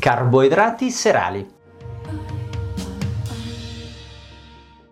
Carboidrati serali.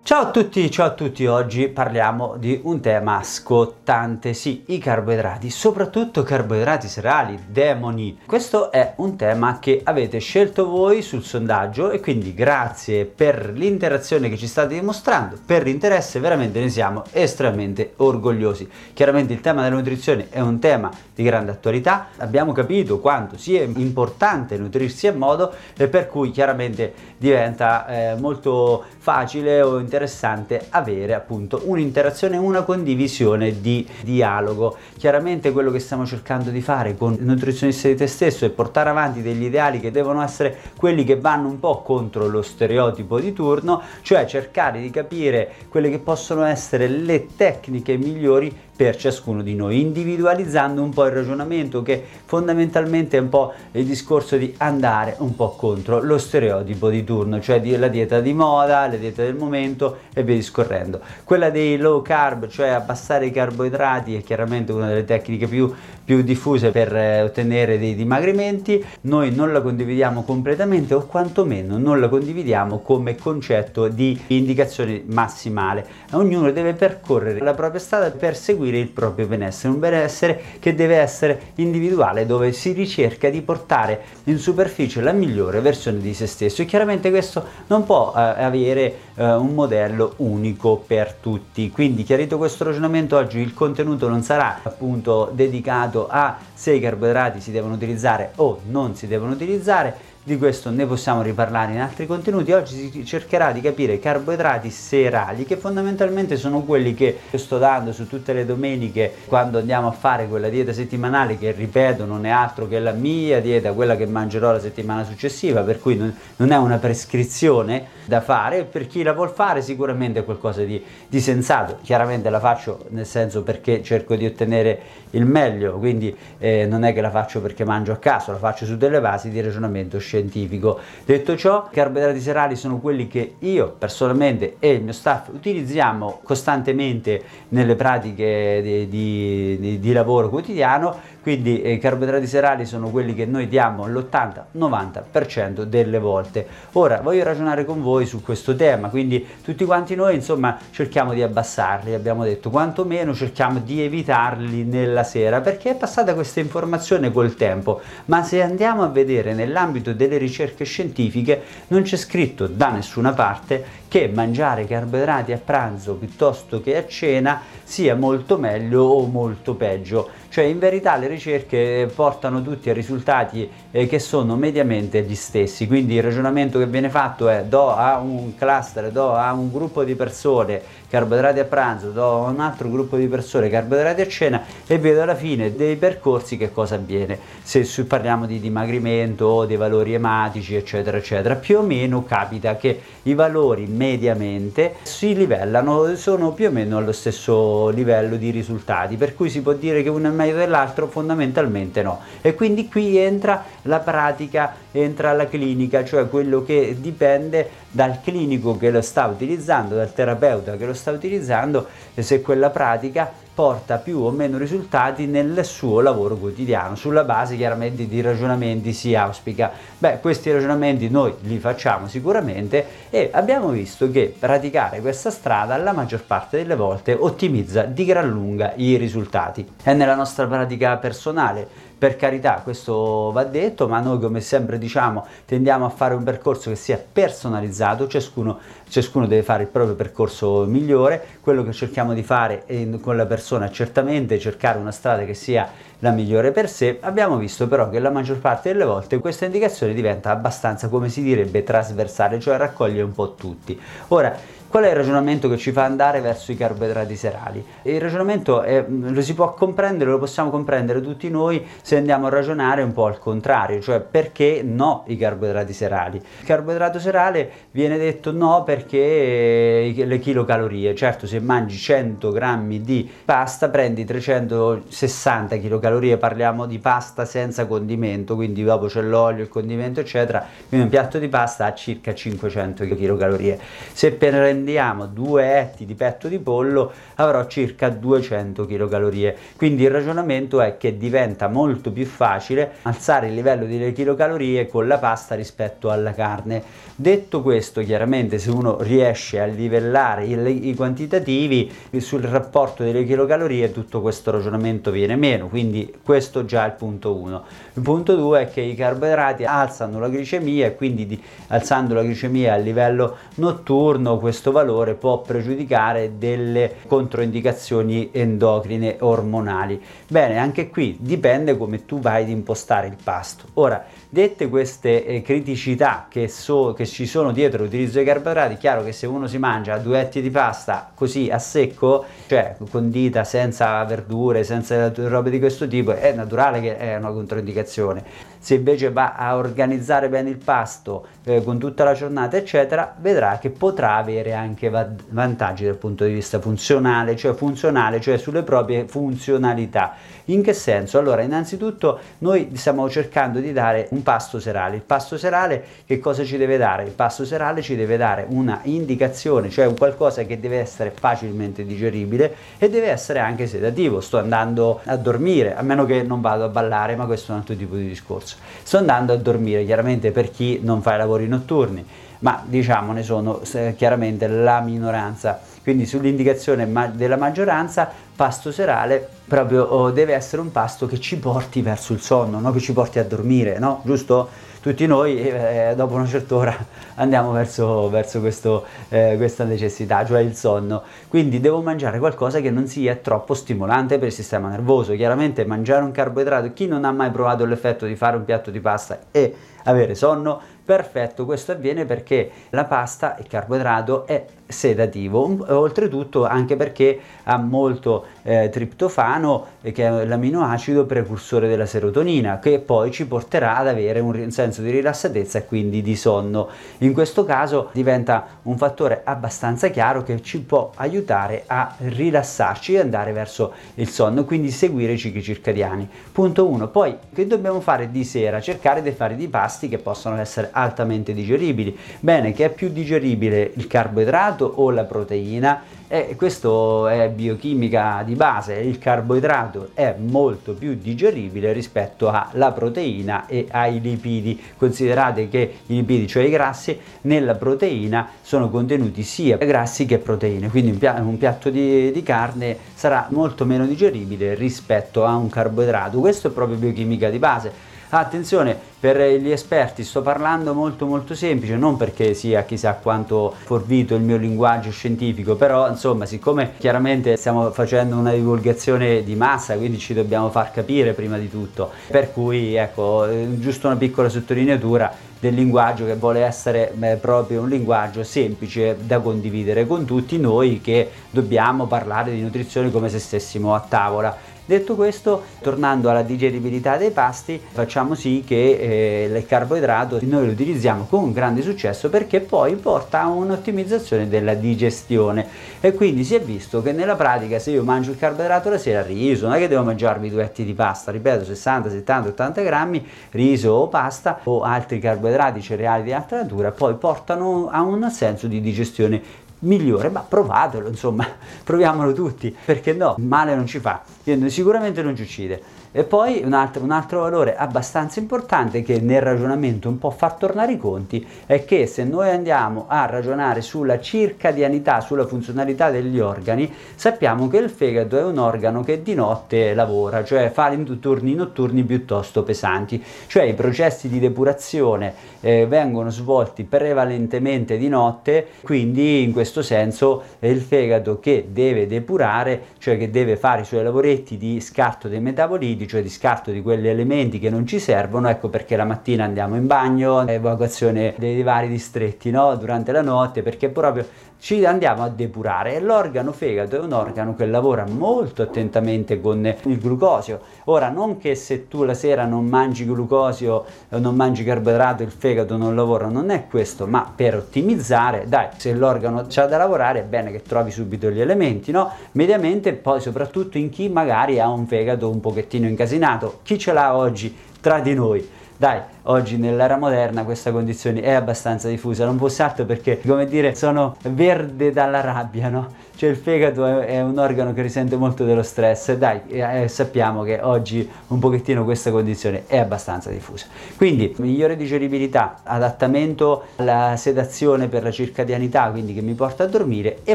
Ciao a tutti, ciao a tutti, oggi parliamo di un tema scottante, sì, i carboidrati, soprattutto carboidrati serali, demoni. Questo è un tema che avete scelto voi sul sondaggio e quindi grazie per l'interazione che ci state dimostrando, per l'interesse, veramente ne siamo estremamente orgogliosi. Chiaramente il tema della nutrizione è un tema di grande attualità, abbiamo capito quanto sia importante nutrirsi a modo e per cui chiaramente diventa eh, molto facile o interessante interessante avere appunto un'interazione, una condivisione di dialogo. Chiaramente quello che stiamo cercando di fare con il nutrizionista di te stesso è portare avanti degli ideali che devono essere quelli che vanno un po' contro lo stereotipo di turno, cioè cercare di capire quelle che possono essere le tecniche migliori per ciascuno di noi, individualizzando un po' il ragionamento che fondamentalmente è un po' il discorso di andare un po' contro lo stereotipo di turno, cioè la dieta di moda, la dieta del momento e via discorrendo. Quella dei low carb, cioè abbassare i carboidrati, è chiaramente una delle tecniche più, più diffuse per eh, ottenere dei dimagrimenti, noi non la condividiamo completamente o quantomeno non la condividiamo come concetto di indicazione massimale. Ognuno deve percorrere la propria strada per seguire seguire il proprio benessere, un benessere che deve essere individuale, dove si ricerca di portare in superficie la migliore versione di se stesso e chiaramente questo non può eh, avere eh, un modello unico per tutti. Quindi chiarito questo ragionamento oggi il contenuto non sarà appunto dedicato a se i carboidrati si devono utilizzare o non si devono utilizzare, di questo ne possiamo riparlare in altri contenuti. Oggi si cercherà di capire i carboidrati serali, che fondamentalmente sono quelli che sto dando su tutte le domeniche quando andiamo a fare quella dieta settimanale, che ripeto non è altro che la mia dieta, quella che mangerò la settimana successiva, per cui non, non è una prescrizione da fare. Per chi la vuol fare sicuramente è qualcosa di, di sensato. Chiaramente la faccio nel senso perché cerco di ottenere il meglio, quindi eh, non è che la faccio perché mangio a caso, la faccio su delle basi di ragionamento scientifico scientifico. Detto ciò, i carboidrati serali sono quelli che io personalmente e il mio staff utilizziamo costantemente nelle pratiche di, di, di, di lavoro quotidiano, quindi eh, i carboidrati serali sono quelli che noi diamo l'80-90% delle volte. Ora voglio ragionare con voi su questo tema, quindi tutti quanti noi insomma cerchiamo di abbassarli, abbiamo detto quantomeno cerchiamo di evitarli nella sera perché è passata questa informazione col tempo, ma se andiamo a vedere nell'ambito del delle ricerche scientifiche non c'è scritto da nessuna parte che mangiare carboidrati a pranzo piuttosto che a cena sia molto meglio o molto peggio. Cioè in verità le ricerche portano tutti a risultati eh, che sono mediamente gli stessi, quindi il ragionamento che viene fatto è do a un cluster, do a un gruppo di persone carboidrati a pranzo, do a un altro gruppo di persone carboidrati a cena e vedo alla fine dei percorsi che cosa avviene. Se parliamo di dimagrimento dei valori ematici eccetera eccetera, più o meno capita che i valori mediamente si livellano, sono più o meno allo stesso livello di risultati, per cui si può dire che uno è meglio dell'altro, fondamentalmente no. E quindi qui entra la pratica, entra la clinica, cioè quello che dipende dal clinico che lo sta utilizzando, dal terapeuta che lo sta utilizzando, e se quella pratica porta più o meno risultati nel suo lavoro quotidiano. Sulla base chiaramente di ragionamenti si auspica. Beh, questi ragionamenti noi li facciamo sicuramente e abbiamo visto che praticare questa strada la maggior parte delle volte ottimizza di gran lunga i risultati. È nella nostra pratica personale per carità, questo va detto, ma noi come sempre diciamo tendiamo a fare un percorso che sia personalizzato, ciascuno, ciascuno deve fare il proprio percorso migliore, quello che cerchiamo di fare con la persona è certamente cercare una strada che sia la migliore per sé, abbiamo visto però che la maggior parte delle volte questa indicazione diventa abbastanza, come si direbbe, trasversale, cioè raccoglie un po' tutti. Ora, Qual è il ragionamento che ci fa andare verso i carboidrati serali? Il ragionamento è, lo si può comprendere, lo possiamo comprendere tutti noi se andiamo a ragionare un po' al contrario, cioè perché no i carboidrati serali? Il carboidrato serale viene detto no perché le kilocalorie, certo se mangi 100 grammi di pasta prendi 360 kilocalorie, parliamo di pasta senza condimento, quindi dopo c'è l'olio, il condimento eccetera, quindi un piatto di pasta ha circa 500 kilocalorie. Se per prendiamo due etti di petto di pollo avrò circa 200 kcal. Quindi il ragionamento è che diventa molto più facile alzare il livello delle kilocalorie con la pasta rispetto alla carne. Detto questo, chiaramente se uno riesce a livellare i, i quantitativi sul rapporto delle kilocalorie, tutto questo ragionamento viene meno. Quindi questo già è il punto 1. Il punto 2 è che i carboidrati alzano la glicemia e quindi di, alzando la glicemia a livello notturno questo questo valore può pregiudicare delle controindicazioni endocrine ormonali. Bene, anche qui dipende come tu vai ad impostare il pasto. Ora, dette queste eh, criticità che, so, che, ci sono dietro l'utilizzo dei carboidrati, è chiaro che se uno si mangia due etti di pasta così a secco, cioè condita senza verdure, senza robe di questo tipo, è naturale che è una controindicazione se invece va a organizzare bene il pasto eh, con tutta la giornata eccetera vedrà che potrà avere anche va- vantaggi dal punto di vista funzionale cioè funzionale cioè sulle proprie funzionalità in che senso? Allora, innanzitutto noi stiamo cercando di dare un pasto serale. Il pasto serale che cosa ci deve dare? Il pasto serale ci deve dare una indicazione, cioè un qualcosa che deve essere facilmente digeribile e deve essere anche sedativo. Sto andando a dormire, a meno che non vado a ballare, ma questo è un altro tipo di discorso. Sto andando a dormire, chiaramente per chi non fa i lavori notturni ma diciamo ne sono chiaramente la minoranza. Quindi sull'indicazione della maggioranza, pasto serale proprio oh, deve essere un pasto che ci porti verso il sonno, no? che ci porti a dormire, no? Giusto? Tutti noi eh, dopo una certa ora andiamo verso, verso questo, eh, questa necessità, cioè il sonno. Quindi devo mangiare qualcosa che non sia troppo stimolante per il sistema nervoso. Chiaramente mangiare un carboidrato, chi non ha mai provato l'effetto di fare un piatto di pasta e avere sonno, perfetto, questo avviene perché la pasta, il carboidrato, è sedativo, oltretutto anche perché ha molto eh, triptofano, eh, che è l'aminoacido precursore della serotonina, che poi ci porterà ad avere un senso di rilassatezza e quindi di sonno. In questo caso diventa un fattore abbastanza chiaro che ci può aiutare a rilassarci e andare verso il sonno, quindi seguire i cicli circadiani. Punto 1. Poi che dobbiamo fare di sera? Cercare di fare dei pasti che possono essere altamente digeribili. Bene, che è più digeribile il carboidrato o la proteina e questo è biochimica di base, il carboidrato è molto più digeribile rispetto alla proteina e ai lipidi. Considerate che i lipidi, cioè i grassi, nella proteina sono contenuti sia grassi che proteine, quindi un, piatto di, di carne sarà molto meno digeribile rispetto a un carboidrato. Questo è proprio biochimica di base Attenzione, per gli esperti sto parlando molto molto semplice, non perché sia chissà quanto forvito il mio linguaggio scientifico, però insomma siccome chiaramente stiamo facendo una divulgazione di massa, quindi ci dobbiamo far capire prima di tutto, per cui ecco, giusto una piccola sottolineatura del linguaggio che vuole essere beh, proprio un linguaggio semplice da condividere con tutti noi che dobbiamo parlare di nutrizione come se stessimo a tavola Detto questo, tornando alla digeribilità dei pasti, facciamo sì che eh, il carboidrato noi lo utilizziamo con grande successo perché poi porta a un'ottimizzazione della digestione. E quindi si è visto che nella pratica se io mangio il carboidrato la sera riso, non è che devo mangiarmi due etti di pasta, ripeto 60, 70, 80 grammi, riso o pasta o altri carboidrati, cereali di altra natura, poi portano a un senso di digestione migliore, ma provatelo, insomma, proviamolo tutti, perché no, male non ci fa, sicuramente non ci uccide. E poi un altro, un altro, valore abbastanza importante che nel ragionamento un po' fa tornare i conti è che se noi andiamo a ragionare sulla circadianità, sulla funzionalità degli organi, sappiamo che il fegato è un organo che di notte lavora, cioè fa turni notturni piuttosto pesanti, cioè i processi di depurazione eh, vengono svolti prevalentemente di notte, quindi in questo senso è il fegato che deve depurare, cioè che deve fare i suoi lavoretti di scarto dei metaboliti cioè di scarto di quegli elementi che non ci servono, ecco perché la mattina andiamo in bagno, evacuazione dei vari distretti no? durante la notte, perché proprio ci andiamo a depurare l'organo fegato è un organo che lavora molto attentamente con il glucosio. Ora, non che se tu la sera non mangi glucosio, non mangi carboidrato, il fegato non lavora, non è questo, ma per ottimizzare, dai, se l'organo c'ha da lavorare è bene che trovi subito gli elementi, no? Mediamente poi soprattutto in chi magari ha un fegato un pochettino incasinato, chi ce l'ha oggi tra di noi? Dai, oggi nell'era moderna questa condizione è abbastanza diffusa, non fosse altro perché, come dire, sono verde dalla rabbia, no? Cioè il fegato è, un organo che risente molto dello stress dai, eh, sappiamo che oggi un pochettino questa condizione è abbastanza diffusa. Quindi migliore digeribilità, adattamento alla sedazione per la circadianità, quindi che mi porta a dormire e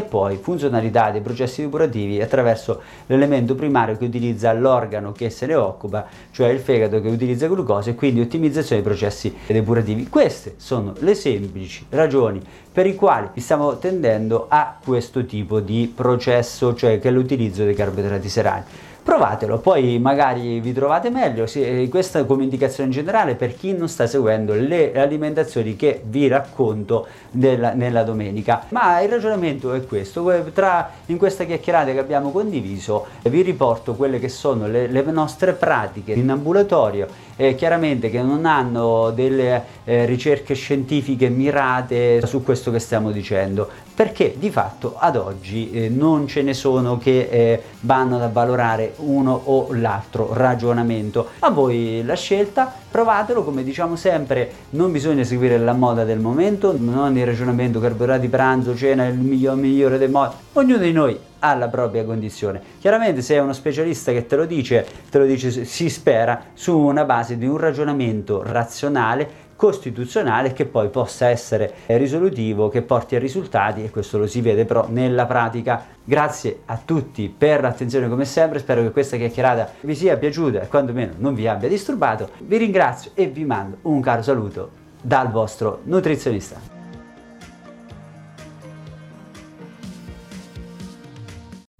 poi funzionalità dei processi depurativi attraverso l'elemento primario che utilizza l'organo che se ne occupa, cioè il fegato che utilizza glucosio e quindi ottimizzazione dei processi depurativi. Queste sono le semplici ragioni per i quali stiamo tendendo a questo tipo di processo, cioè che è l'utilizzo dei carboidrati serali provatelo, poi magari vi trovate meglio. Eh, questa come indicazione generale per chi non sta seguendo le alimentazioni che vi racconto nella, nella domenica. Ma il ragionamento è questo: Tra, in questa chiacchierata che abbiamo condiviso, vi riporto quelle che sono le, le nostre pratiche in ambulatorio, eh, chiaramente che non hanno delle eh, ricerche scientifiche mirate su questo che stiamo dicendo, perché di fatto ad oggi eh, non ce ne sono che eh, vanno ad avvalorare uno o l'altro ragionamento. A voi la scelta, provatelo, come diciamo sempre, non bisogna seguire la moda del momento, non il ragionamento carburati pranzo, cena, il migliore, migliore dei modi. Ognuno di noi ha la propria condizione. Chiaramente se è uno specialista che te lo dice, te lo dice si spera su una base di un ragionamento razionale costituzionale che poi possa essere risolutivo, che porti a risultati e questo lo si vede però nella pratica. Grazie a tutti per l'attenzione come sempre, spero che questa chiacchierata vi sia piaciuta e quantomeno non vi abbia disturbato. Vi ringrazio e vi mando un caro saluto dal vostro nutrizionista.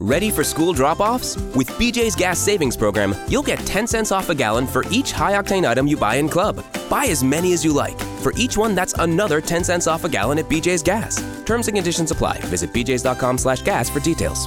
Ready for school drop offs? With BJ's Gas Savings Program, you'll get 10 cents off a gallon for each high octane item you buy in club. Buy as many as you like. For each one, that's another 10 cents off a gallon at BJ's Gas. Terms and conditions apply. Visit bjs.com slash gas for details.